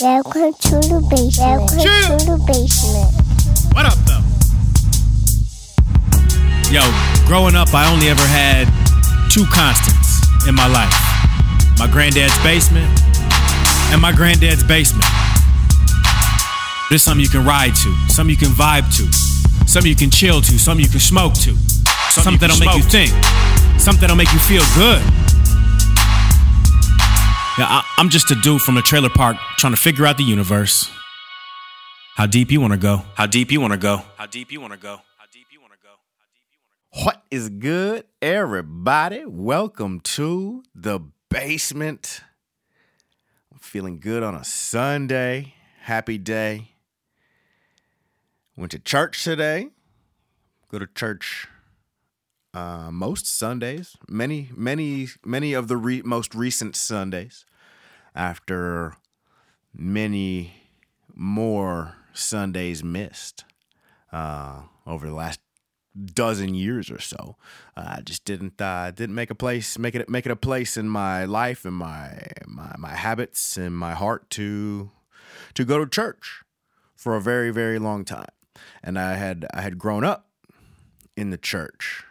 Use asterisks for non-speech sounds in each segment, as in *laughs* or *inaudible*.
Welcome to the basement. Welcome Chill. to the basement. What up, though? Yo, growing up, I only ever had two constants in my life my granddad's basement and my granddad's basement. There's something you can ride to, something you can vibe to, something you can chill to, something you can smoke to, something, that'll make you think, something that'll make you feel good. Yeah, I, I'm just a dude from a trailer park trying to figure out the universe. How deep you want to go? How deep you want to go? How deep you want to go? How deep you want to go? How deep you want to go? What is good, everybody? Welcome to the basement. I'm feeling good on a Sunday. Happy day. Went to church today. Go to church uh, most Sundays. Many, many, many of the re- most recent Sundays. After many more Sundays missed uh, over the last dozen years or so. Uh, I just didn't uh, didn't make a place make it make it a place in my life and my my my habits and my heart to to go to church for a very very long time. And I had I had grown up in the church.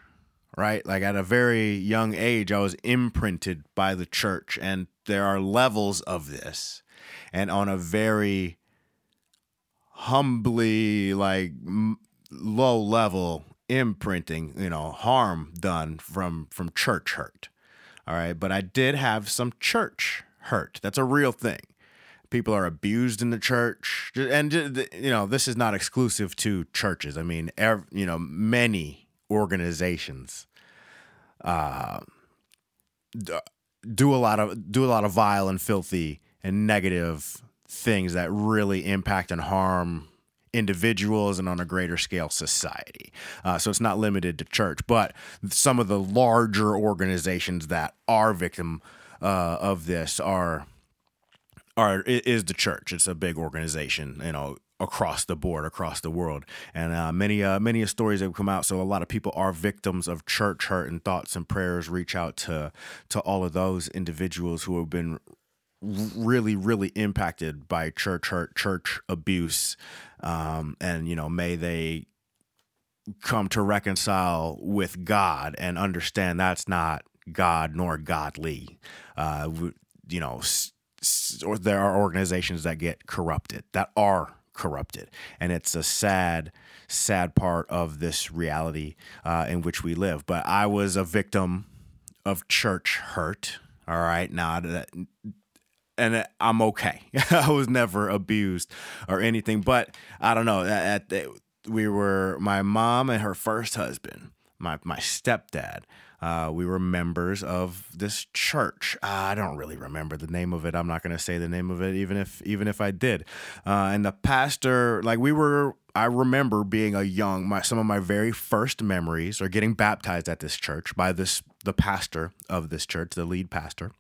Right? Like at a very young age I was imprinted by the church and there are levels of this. And on a very humbly like m- low level imprinting you know harm done from from church hurt all right? But i did have some church hurt. That's a real thing. People are abused in the church. And you know this is not exclusive to churches. I mean you know many organizations uh do a lot of do a lot of vile and filthy and negative things that really impact and harm individuals and on a greater scale society. Uh, so it's not limited to church, but some of the larger organizations that are victim uh, of this are are is the church. It's a big organization, you know, across the board, across the world, and uh, many uh, many stories have come out. So a lot of people are victims of church hurt, and thoughts and prayers reach out to to all of those individuals who have been really really impacted by church hurt church abuse um, and you know may they come to reconcile with god and understand that's not god nor godly uh, you know or there are organizations that get corrupted that are corrupted and it's a sad sad part of this reality uh, in which we live but i was a victim of church hurt all right now that and I'm okay. *laughs* I was never abused or anything, but I don't know. At, at we were my mom and her first husband, my my stepdad. Uh, we were members of this church. Uh, I don't really remember the name of it. I'm not going to say the name of it, even if even if I did. Uh, and the pastor, like we were, I remember being a young. My some of my very first memories are getting baptized at this church by this the pastor of this church, the lead pastor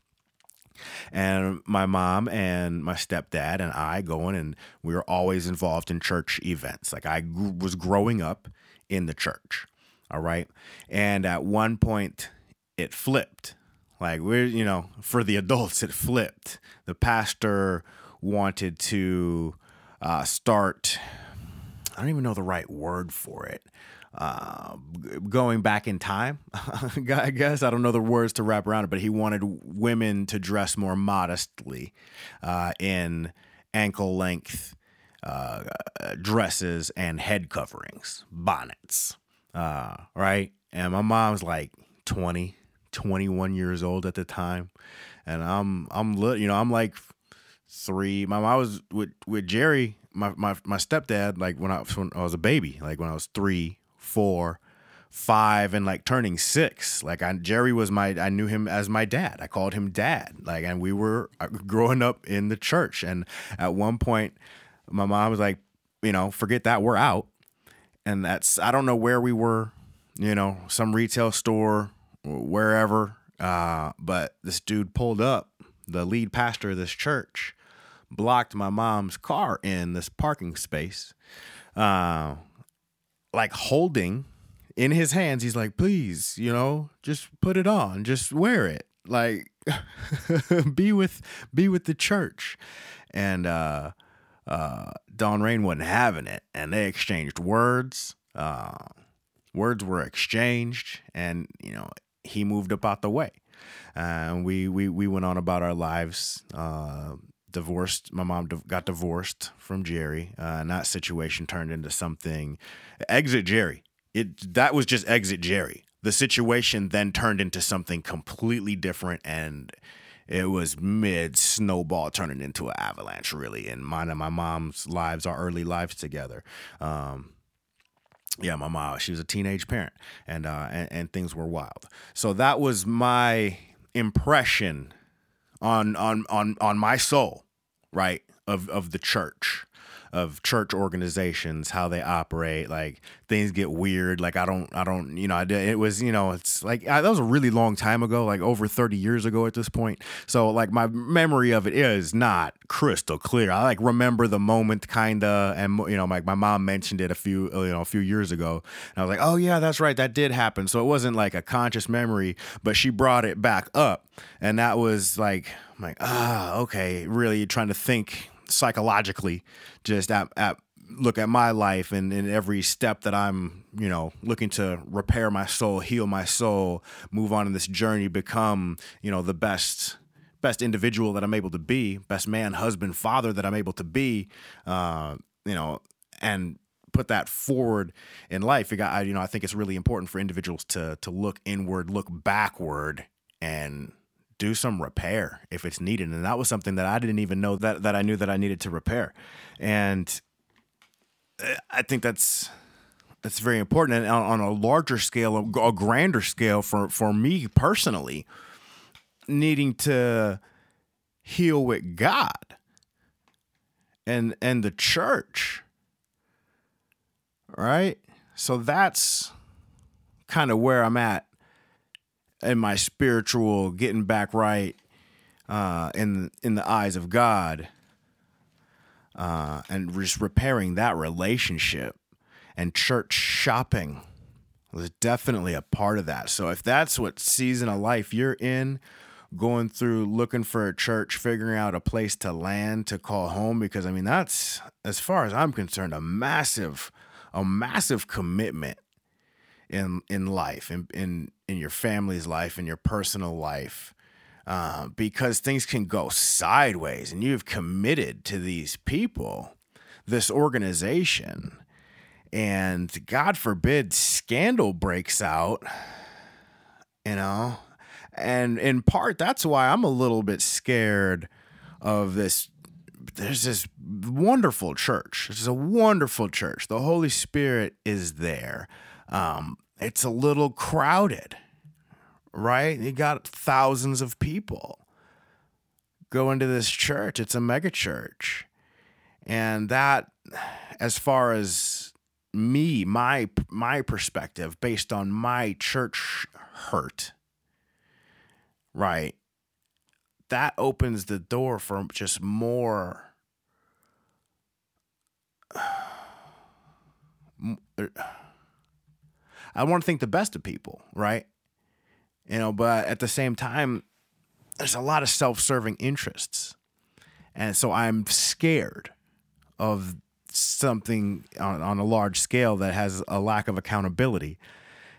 and my mom and my stepdad and I going, and we were always involved in church events. Like I was growing up in the church, all right. And at one point, it flipped. Like we're, you know, for the adults, it flipped. The pastor wanted to uh, start. I don't even know the right word for it. Uh, going back in time, *laughs* I guess I don't know the words to wrap around it, but he wanted women to dress more modestly uh, in ankle length uh, dresses and head coverings, bonnets, uh, right? And my mom's like 20, 21 years old at the time, and I'm I'm you know I'm like three. My mom was with with Jerry, my my my stepdad, like when I when I was a baby, like when I was three, four, five, and like turning six. Like I, Jerry was my I knew him as my dad. I called him dad. Like and we were uh, growing up in the church. And at one point, my mom was like, you know, forget that, we're out. And that's I don't know where we were, you know, some retail store, wherever. Uh, but this dude pulled up, the lead pastor of this church, blocked my mom's car in this parking space. Uh, like holding in his hands, he's like, please, you know, just put it on, just wear it. Like *laughs* be with be with the church. and uh, uh, Dawn Rain wasn't having it, and they exchanged words. Uh, words were exchanged, and you know he moved up out the way, and we we we went on about our lives. Uh, divorced. My mom got divorced from Jerry, uh, and that situation turned into something. Exit Jerry. It that was just exit Jerry. The situation then turned into something completely different, and it was mid snowball turning into an avalanche, really. And mine and my mom's lives, our early lives together. Um, yeah, my mom, she was a teenage parent, and, uh, and and things were wild. So that was my impression on on on on my soul, right, of of the church of church organizations, how they operate. Like things get weird. Like I don't, I don't, you know, I did, it was, you know, it's like I, that was a really long time ago, like over 30 years ago at this point. So like my memory of it is not crystal clear. I like remember the moment kind of, and you know, like my mom mentioned it a few, you know, a few years ago. And I was like, oh yeah, that's right. That did happen. So it wasn't like a conscious memory, but she brought it back up. And that was like, I'm like, ah, okay, really trying to think psychologically just at, at look at my life and, and every step that I'm, you know, looking to repair my soul, heal my soul, move on in this journey, become, you know, the best best individual that I'm able to be, best man, husband, father that I'm able to be, uh, you know, and put that forward in life. Got, you know, I think it's really important for individuals to to look inward, look backward, and do some repair if it's needed. And that was something that I didn't even know that, that I knew that I needed to repair. And uh, I think that's that's very important. And on, a larger scale, a grander scale for, for me personally, needing to heal with God and and the church. Right? So that's kind of where I'm at in my spiritual getting back right uh, in in the eyes of God, uh, and just repairing that relationship, and church shopping was definitely a part of that. So if that's what season of life you're in, going through looking for a church, figuring out a place to land to call home, because I mean that's as far as I'm concerned a massive, a massive commitment in in life, in in in your family's life, in your personal life, uh, because things can go sideways, and you've committed to these people, this organization, and God forbid scandal breaks out, you know, and in part that's why I'm a little bit scared of this there's this wonderful church. This is a wonderful church. The Holy Spirit is there. Um, it's a little crowded, right? You got thousands of people go into this church. It's a mega church. And that, as far as me, my my perspective, based on my church hurt, right? That opens the door for just more *sighs* I want to think the best of people, right? You know, but at the same time, there's a lot of self-serving interests. And so I'm scared of something on, on a large scale that has a lack of accountability.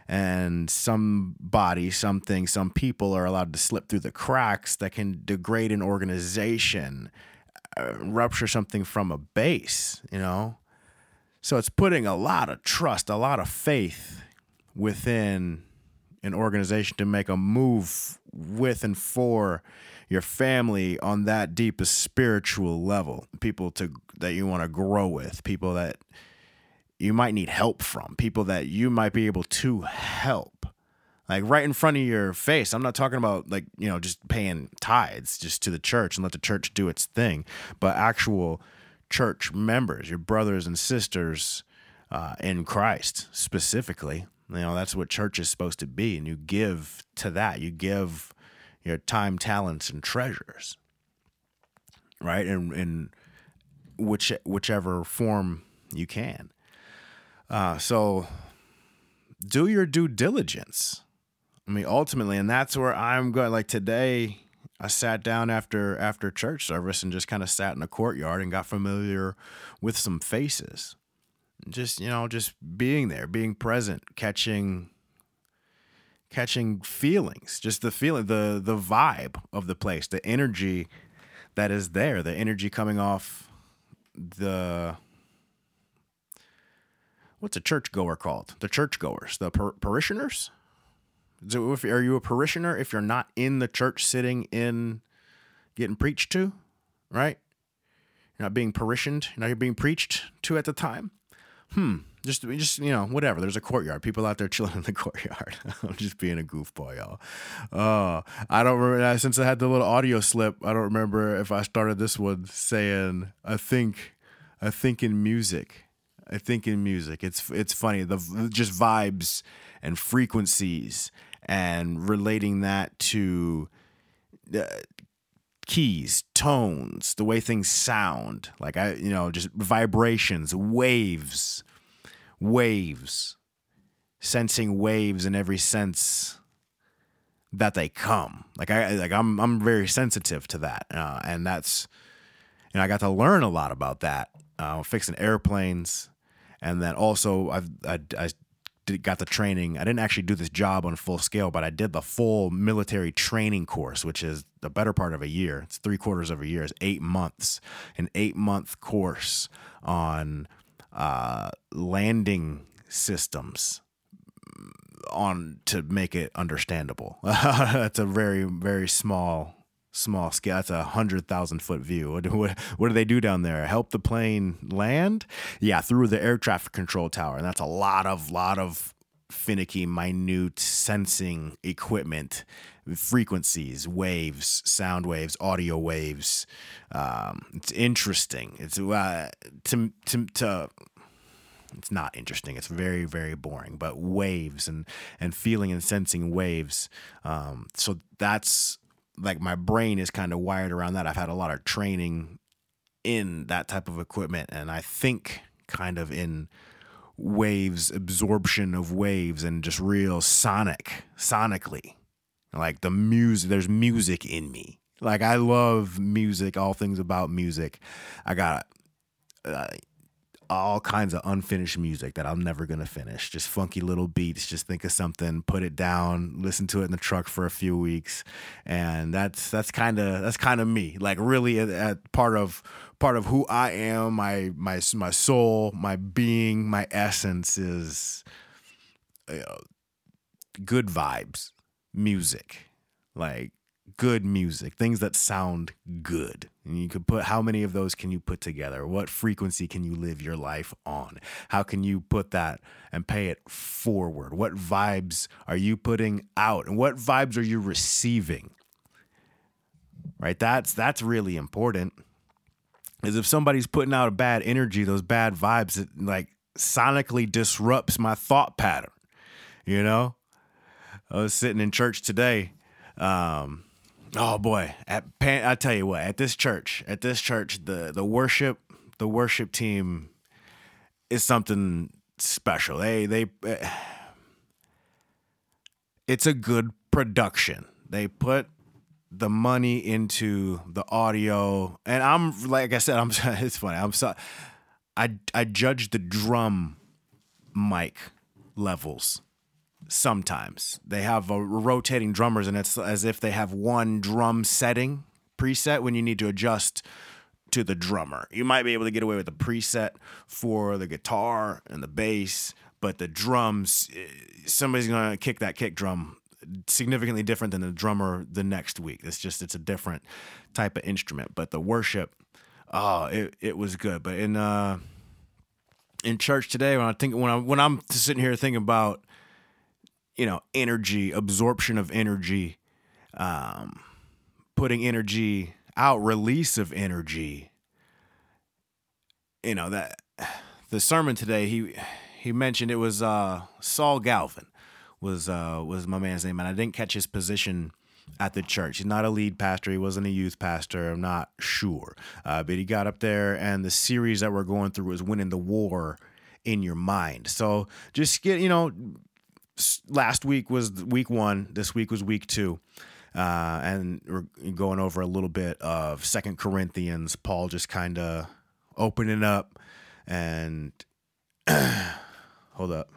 And somebody, something, some people are allowed to slip through the cracks that can degrade an organization, uh, rupture something from a base, you know? So it's putting a lot of trust, a lot of faith within an organization to make a move with and for your family on that deepest spiritual level. People to that you want to grow with people that you might need help from people that you might be able to help. Like right in front of your face i'm not talking about like you know just paying tithes just to the church and let the church do its thing but actual church members your brothers and sisters uh, in christ specifically you know, that's what church is supposed to be. And you give to that. You give your time, talents, and treasures. Right? And in which whichever form you can. Uh, so do your due diligence. I mean, ultimately, and that's where I'm going. Like today, I sat down after after church service and just kind of sat in the courtyard and got familiar with some faces. Just, you know, just being there, being present, catching catching feelings, just the feeling, the the vibe of the place, the energy that is there, the energy coming off the what's a churchgoer called? The churchgoers, the par- parishioners. So if, are you a parishioner if you're not in the church sitting in getting preached to, right? You're not being parishioned, you're not being preached to at the time. Hmm. Just, just you know, whatever. There's a courtyard. People out there chilling *laughs* in the courtyard. *laughs* I'm just being a goofball, y'all. Uh, I don't remember since I had the little audio slip. I don't remember if I started this one saying, "I think, I think in music." I think in music, it's it's funny the just vibes and frequencies and relating that to uh, keys, tones, the way things sound, like I, you know, just vibrations, waves, waves, sensing waves in every sense that they come. Like I, like I'm, I'm very sensitive to that, uh, and that's, you know, I got to learn a lot about that, uh, fixing airplanes, and then also I've, I, I got the training. I didn't actually do this job on full scale, but I did the full military training course, which is the better part of a year. It's three quarters of a year. It's eight months, an eight month course on uh, landing systems on to make it understandable. *laughs* That's a very very small small scale. That's a hundred thousand foot view. What, what, what do they do down there? Help the plane land? Yeah, through the air traffic control tower, and that's a lot of lot of finicky, minute sensing equipment, frequencies, waves, sound waves, audio waves. Um, it's interesting. It's uh, to to to it's not interesting. It's very, very boring. But waves and and feeling and sensing waves. Um, so that's like my brain is kind of wired around that. I've had a lot of training in that type of equipment, and I think kind of in waves, absorption of waves, and just real sonic, sonically. Like the music, there's music in me. Like I love music, all things about music. I got uh, all kinds of unfinished music that I'm never gonna finish. Just funky little beats. Just think of something, put it down, listen to it in the truck for a few weeks, and that's that's kind of that's kind of me. Like really, at, at part of part of who I am, my my my soul, my being, my essence is you know, good vibes, music, like good music, things that sound good. And you could put how many of those can you put together? What frequency can you live your life on? How can you put that and pay it forward? What vibes are you putting out? And what vibes are you receiving? Right? That's that's really important. Is if somebody's putting out a bad energy, those bad vibes, it like sonically disrupts my thought pattern. You know? I was sitting in church today. Um, Oh boy, at Pan, I tell you what, at this church, at this church, the the worship, the worship team is something special. They they eh, it's a good production. They put the money into the audio, and I'm like I said, I'm *laughs* it's funny. I'm so I I judge the drum mic levels sometimes. They have a rotating drummers, and it's as if they have one drum setting preset when you need to adjust to the drummer. You might be able to get away with the preset for the guitar and the bass, but the drums, eh, somebody's gonna kick that kick drum significantly different than the drummer the next week. It's just it's a different type of instrument. But the worship, oh, it, it was good. But in uh in church today, when I think when I when I'm sitting here thinking about you know, energy, absorption of energy, um, putting energy out, release of energy. You know, that the sermon today, he he mentioned it was uh, Saul Galvin was uh, was my man's name, and I didn't catch his position at the church. He's not a lead pastor. He wasn't a youth pastor. I'm not sure, uh, but he got up there, and the series that we're going through was winning the war in your mind. So just get you know last week was week one. This week was week two. uh, and we're going over a little bit of Second Corinthians. Paul just kind of opening up and *clears throat* hold up.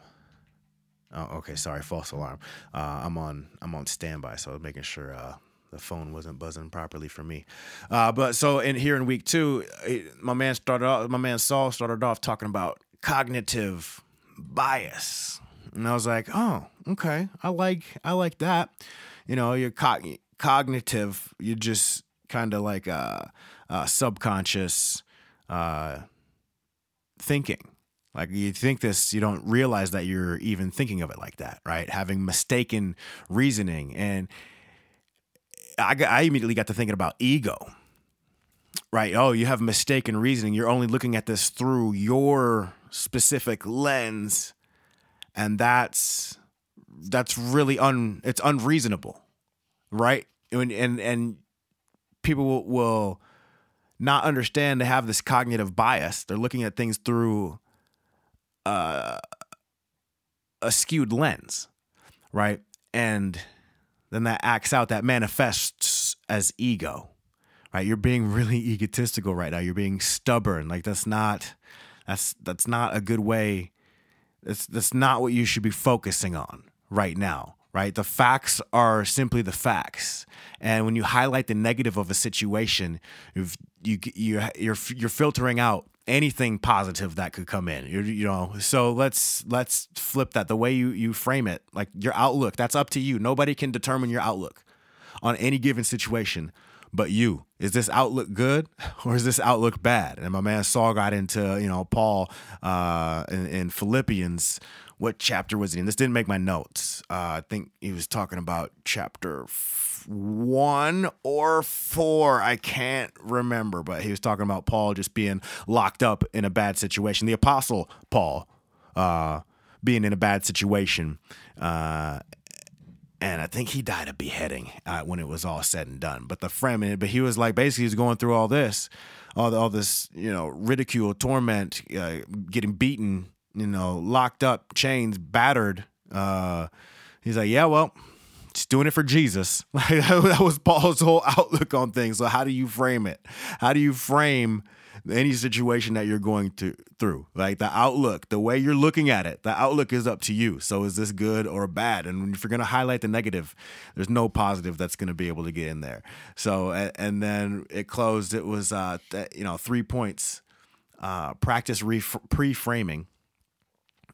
Oh, okay. Sorry, false alarm. Uh, I'm on. I'm on standby, so making sure uh, the phone wasn't buzzing properly for me. Uh, but so in here in week two, it, my man started off. My man Saul started off talking about cognitive bias, and I was like, oh, okay. I like. I like that. You know, you're cog- cognitive. You just kind of like a, a subconscious uh, thinking like you think this, you don't realize that you're even thinking of it like that, right? Having mistaken reasoning, and I I immediately got to thinking about ego, right? Oh, you have mistaken reasoning. You're only looking at this through your specific lens, and that's that's really un it's unreasonable, right? And and and people will, will not understand to have this cognitive bias. They're looking at things through uh, a skewed lens, right? And then that acts out, that manifests as ego, right? You're being really egotistical right now. You're being stubborn. Like that's not that's that's not a good way. That's that's not what you should be focusing on right now, right? The facts are simply the facts, and when you highlight the negative of a situation, you you you're you're you're filtering out anything positive that could come in. You, you know, so let's let's flip that. The way you you frame it, like your outlook, that's up to you. Nobody can determine your outlook on any given situation but you. Is this outlook good *laughs* or is this outlook bad? And my man Saul got into, you know, Paul uh, in, in Philippians. What chapter was he in? This didn't make my notes. Uh, I think he was talking about chapter one or four. I can't remember, but he was talking about Paul just being locked up in a bad situation. The apostle Paul uh, being in a bad situation. Uh, and I think he died of beheading uh, when it was all said and done. But the Fremen, but he was like basically he's going through all this, all all this, you know, ridicule, torment, uh, getting beaten, you know, locked up, chains, battered. Uh, he's like, yeah, well, just doing it for Jesus. *laughs* that was Paul's whole outlook on things. So how do you frame it? How do you frame any situation that you're going to through? Like the outlook, the way you're looking at it, the outlook is up to you. So is this good or bad? And if you're going to highlight the negative, there's no positive that's going to be able to get in there. So and then it closed. It was uh, you know three points. Uh, practice re- pre-framing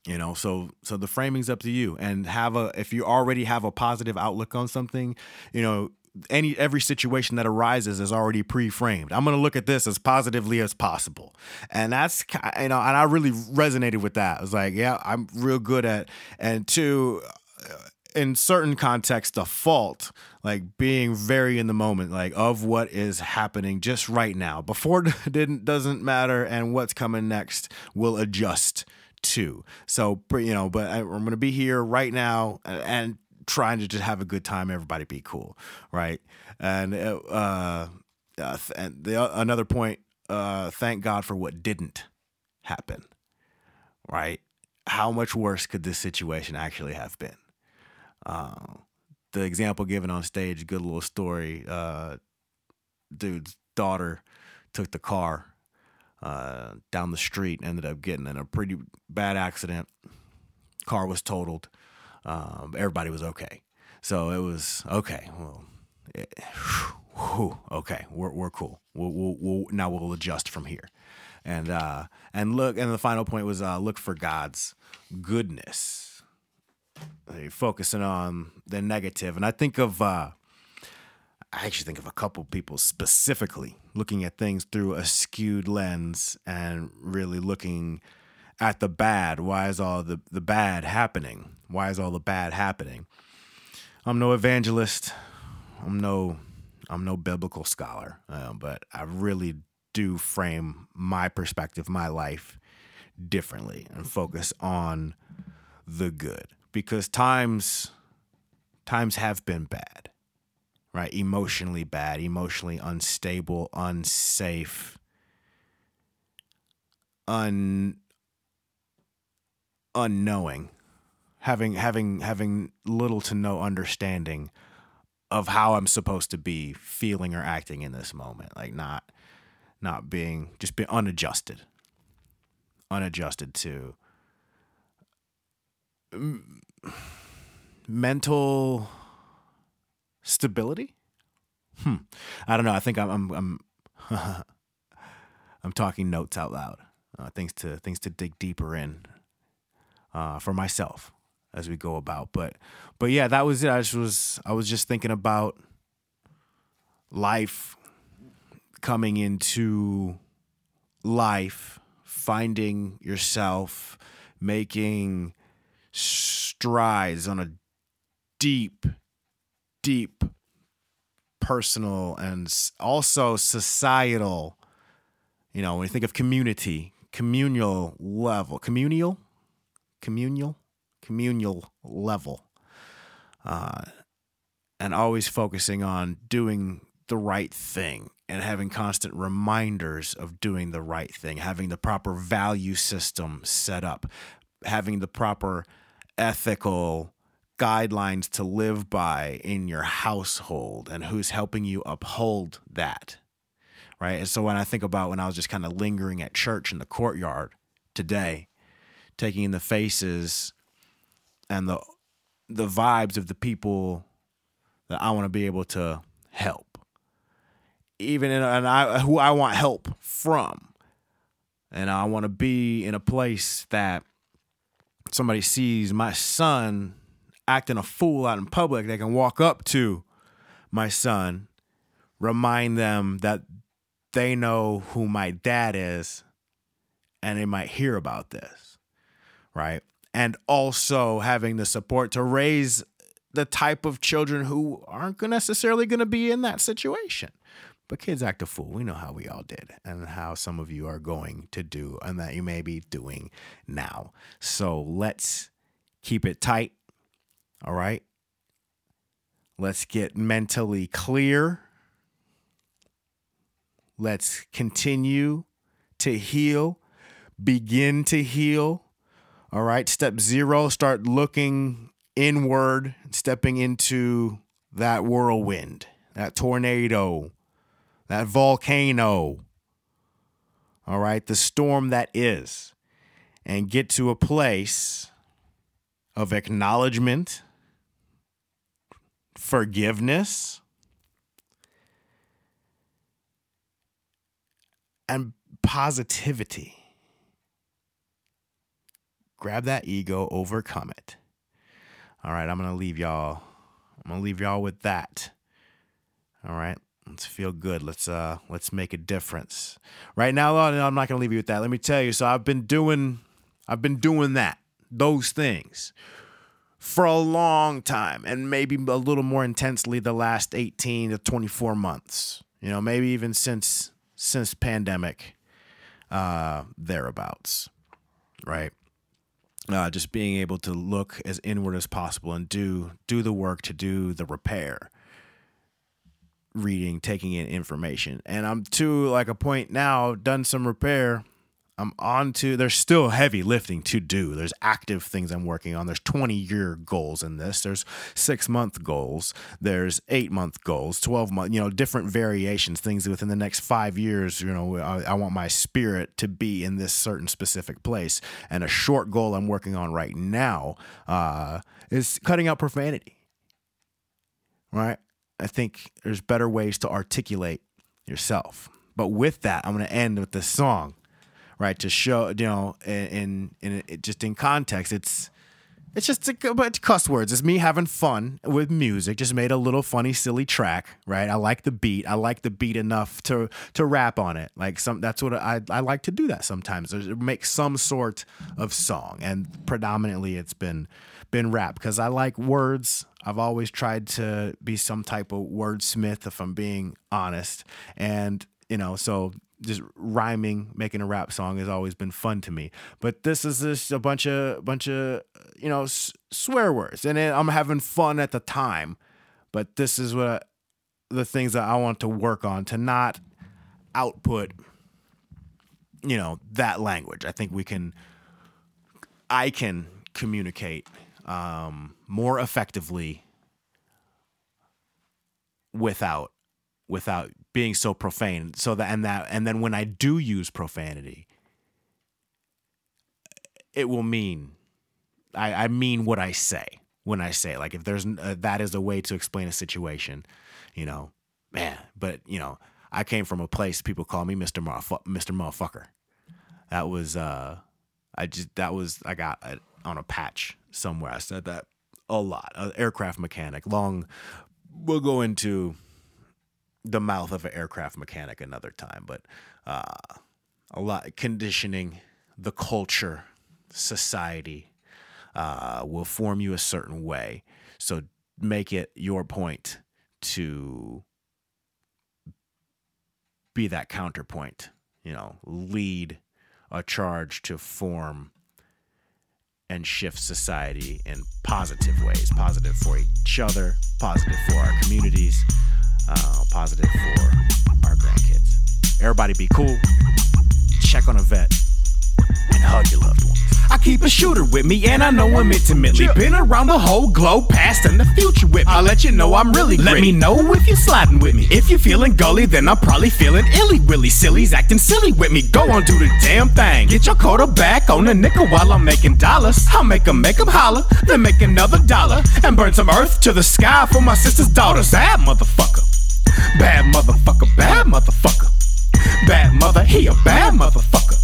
you know so so the framing's up to you and have a if you already have a positive outlook on something you know any every situation that arises is already pre-framed. I'm going to look at this as positively as possible. And that's you know and i really resonated with that. I was like yeah i'm real good at and two uh, in certain contexts the fault like being very in the moment like of what is happening just right now. Before *laughs* didn't doesn't matter and what's coming next will adjust too. So, you know, but I, am going to be here right now and trying to just have a good time. Everybody be cool, right? And uh, uh and the another point, uh, thank God for what didn't happen, right? How much worse could this situation actually have been? Uh, the example given on stage, good little story. Uh, dude's daughter took the car uh, down the street. Ended up getting in a pretty bad accident. Car was totaled. Um, everybody was okay. So it was okay. Well, it, whew, okay, we're we're cool. We'll, we'll, we'll now we'll adjust from here, and uh, and look. And the final point was uh, look for God's goodness. Focusing on the negative, and I think of uh, I actually think of a couple people specifically looking at things through a skewed lens and really looking at the bad. Why is all the, the bad happening? Why is all the bad happening? I'm no evangelist. I'm no I'm no biblical scholar, uh, but I really do frame my perspective, my life differently, and focus on the good because times times have been bad right? Emotionally bad, emotionally unstable, unsafe, un unknowing, having having having little to no understanding of how I'm supposed to be feeling or acting in this moment. Like not not being just being unadjusted. Unadjusted to mental stability. Hmm. I don't know. I think I'm I'm I'm, *laughs* I'm talking notes out loud. Uh, things to things to dig deeper in uh, for myself as we go about. But but yeah, that was it. I just was I was just thinking about life coming into life, finding yourself, making strides on a deep, deep personal and also societal, you know, when you think of community, communal level, communal, communal, communal level, uh, and always focusing on doing the right thing and having constant reminders of doing the right thing, having the proper value system set up, having the proper ethical guidelines to live by in your household and who's helping you uphold that. Right. And so when I think about when I was just kind of lingering at church in the courtyard today, taking in the faces and the the vibes of the people that I want to be able to help even in and I who I want help from. And I want to be in a place that somebody sees my son acting a fool out in public, they can walk up to my son, remind them that they know who my dad is, and they might hear about this, right? And also having the support to raise the type of children who aren't necessarily going to be in that situation. But kids act a fool. We know how we all did and how some of you are going to do and that you may be doing now. So let's keep it tight. All right. Let's get mentally clear. Let's continue to heal, begin to heal. All right. Step zero, start looking inward, stepping into that whirlwind, that tornado, that volcano, all right, the storm that is, and get to a place of acknowledgement, forgiveness, and positivity. Grab that ego, overcome it. All right, I'm going to leave y'all. I'm going to leave y'all with that. All right. Let's feel good. Let's uh let's make a difference. Right now, I'm not gonna leave you with that. Let me tell you. So I've been doing I've been doing that, those things for a long time and maybe a little more intensely the last 18 to 24 months. You know, maybe even since since pandemic uh thereabouts. Right? Uh, just being able to look as inward as possible and do do the work to do the repair reading, taking in information. And I'm to like a point now, done some repair. I'm on to, there's still heavy lifting to do. There's active things I'm working on. There's 20 year goals in this. There's six month goals. There's eight month goals, 12 month, you know, different variations, things within the next five years. You know, I, I want my spirit to be in this certain specific place. And a short goal I'm working on right now uh, is cutting out profanity. Right? I think there's better ways to articulate yourself. But with that, I'm going to end with this song, right? To show, you know, in in, in just in context, it's it's just a of cuss words. It's me having fun with music. Just made a little funny, silly track, right? I like the beat. I like the beat enough to to rap on it. Like some, that's what I I like to do that sometimes. Make some sort of song, and predominantly it's been been rap because I like words. I've always tried to be some type of wordsmith, if I'm being honest. And, you know, so just rhyming, making a rap song has always been fun to me. But this is just a bunch of, bunch of, you know, s- swear words. And I'm having fun at the time. But this is what the things that I want to work on to not output, you know, that language. I think we can, I can communicate um, more effectively without without being so profane. So that and that and then when I do use profanity, it will mean I, I mean what I say when I say like if there's uh, that is a way to explain a situation, you know, man. But you know, I came from a place people call me Mister Motherfu- Mister Motherfucker. That was uh, I just that was I got on a patch somewhere. I said that a lot. An aircraft mechanic. Long. We'll go into the mouth of an aircraft mechanic another time, but uh, a lot conditioning, the culture, society uh, will form you a certain way. So make it your point to be that counterpoint. You know, lead a charge to form and shift society in positive ways positive for each other, positive for our communities, uh, positive for our grandkids. Everybody be cool, check on a vet, and hug your loved ones. I keep a shooter with me and I know him intimately. Been around the whole globe, past and the future with me. I'll let you know I'm really Let me know if you're sliding with me. If you're feeling gully, then I'm probably feeling illy willy. Silly's acting silly with me. Go on, do the damn thing. Get your quota back on a nickel while I'm making dollars. I'll make 'em make 'em holler, then make another dollar. And burn some earth to the sky for my sister's daughters. Bad motherfucker. Bad motherfucker, bad motherfucker. Bad mother, he a bad motherfucker.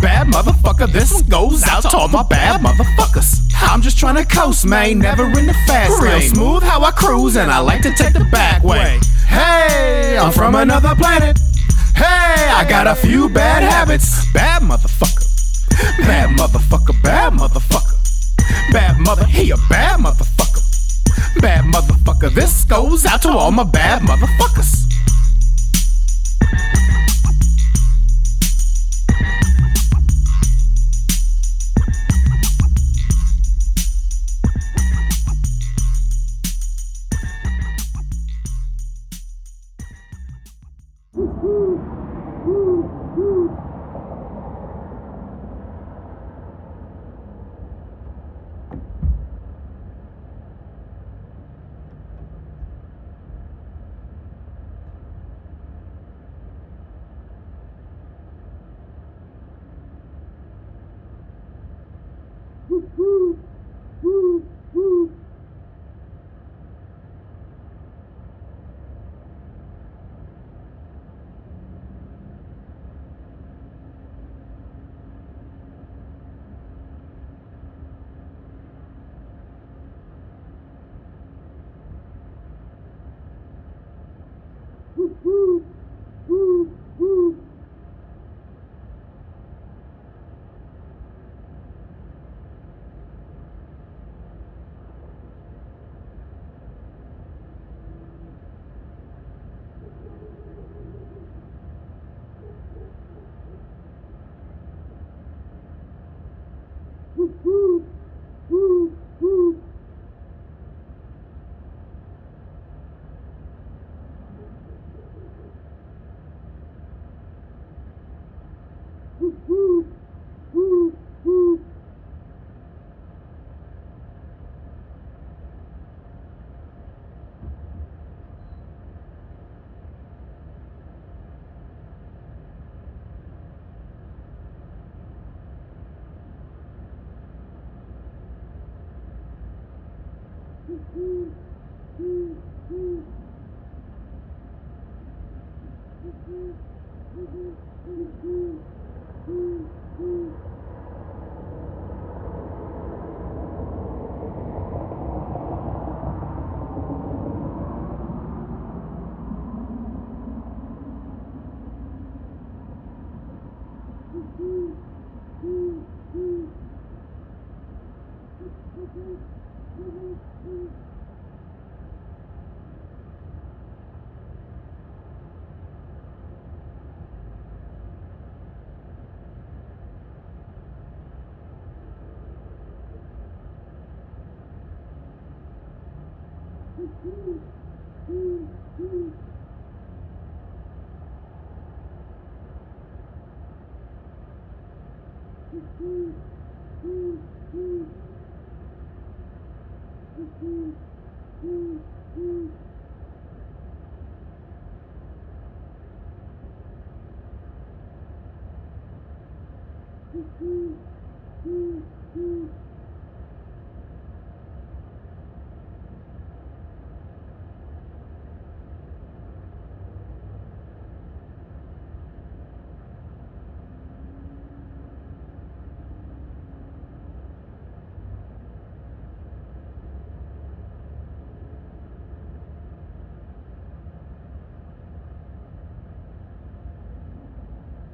Bad motherfucker, this goes out to all my bad motherfuckers. I'm just trying to coast, man, never in the fast Real lane. smooth how I cruise, and I like to take the back way. Hey, I'm from another planet. Hey, I got a few bad habits. Bad motherfucker. Bad motherfucker, bad motherfucker. Bad mother, he a bad motherfucker. Bad motherfucker, this goes out to all my bad motherfuckers.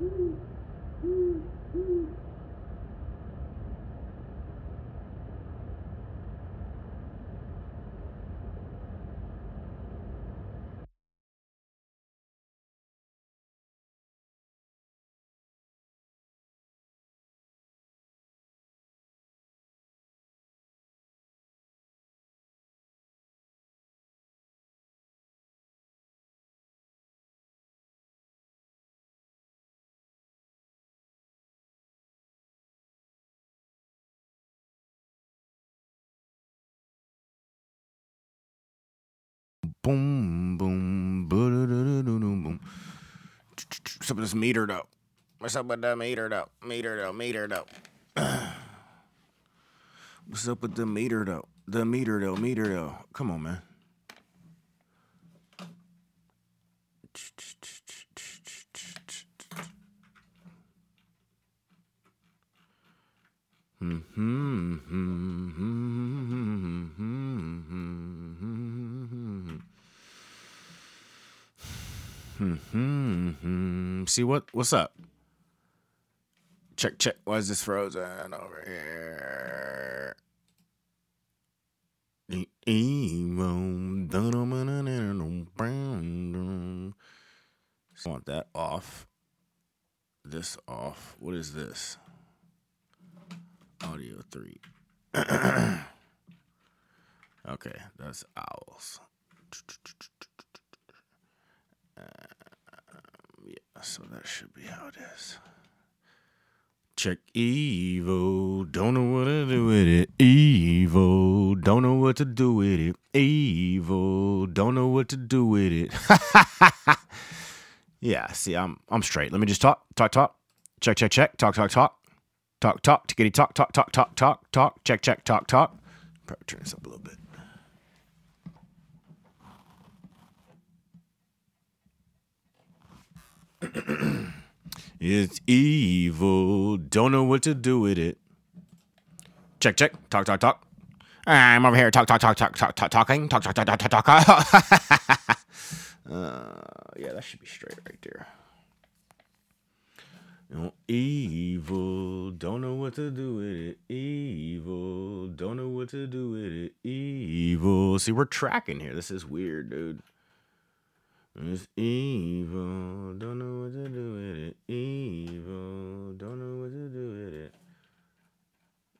Mm-hmm. *laughs* Boom, boom, boom, boom. Some of this metered up. What's up with the metered up? Metered up, metered up. *clears throat* What's up with the metered up? The metered up, metered up. Come on, man. Mm-hmm, mm-hmm. Hmm. See what? What's up? Check, check. Why is this frozen over here? I want that off. This off. What is this? Audio three. okay, that's owls. Yeah, so that should be how it is. Check Evo, don't know what to do with it. Evo, don't know what to do with it. Evo, don't know what to do with it. *laughs* yeah, see, I'm I'm straight. Let me just talk, talk, talk. Check, check, check. Talk, talk, talk. Talk, talk. Tickety talk, talk, talk, talk, talk, talk. Check, check, talk, talk. Probably turn this up a little bit. *clears throat* It's evil. Don't know what to do with it. Check, check. Talk, talk, talk. I'm over here. Talk, talk, talk, talk, talk, talk, talking. Talk, talk, talk, talk, talk, talk. *laughs* uh, yeah, that should be straight right there. Know, evil, don't know what to do with it. Evil, don't know what to do with it. Evil. See, we're tracking here. This is weird, dude. It's evil, don't know what to do with it. Evil, don't know what to do with it.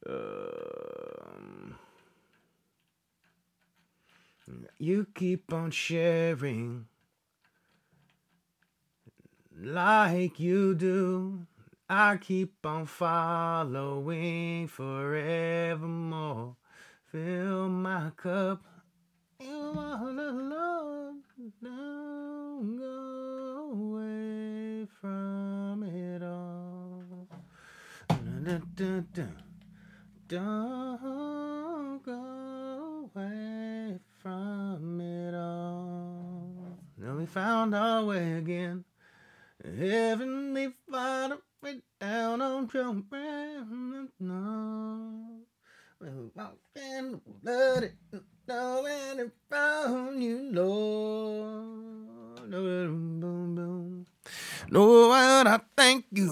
Um, you keep on sharing like you do. I keep on following forevermore. Fill my cup. You all alone. Don't go away from it all. Dun-dun-dun-dun. Don't go away from it all. Let me found our way again. Heavenly Father, way down on your ground. No. Well, walking bloody, knowing it found you, Lord. Boom, boom. I thank you,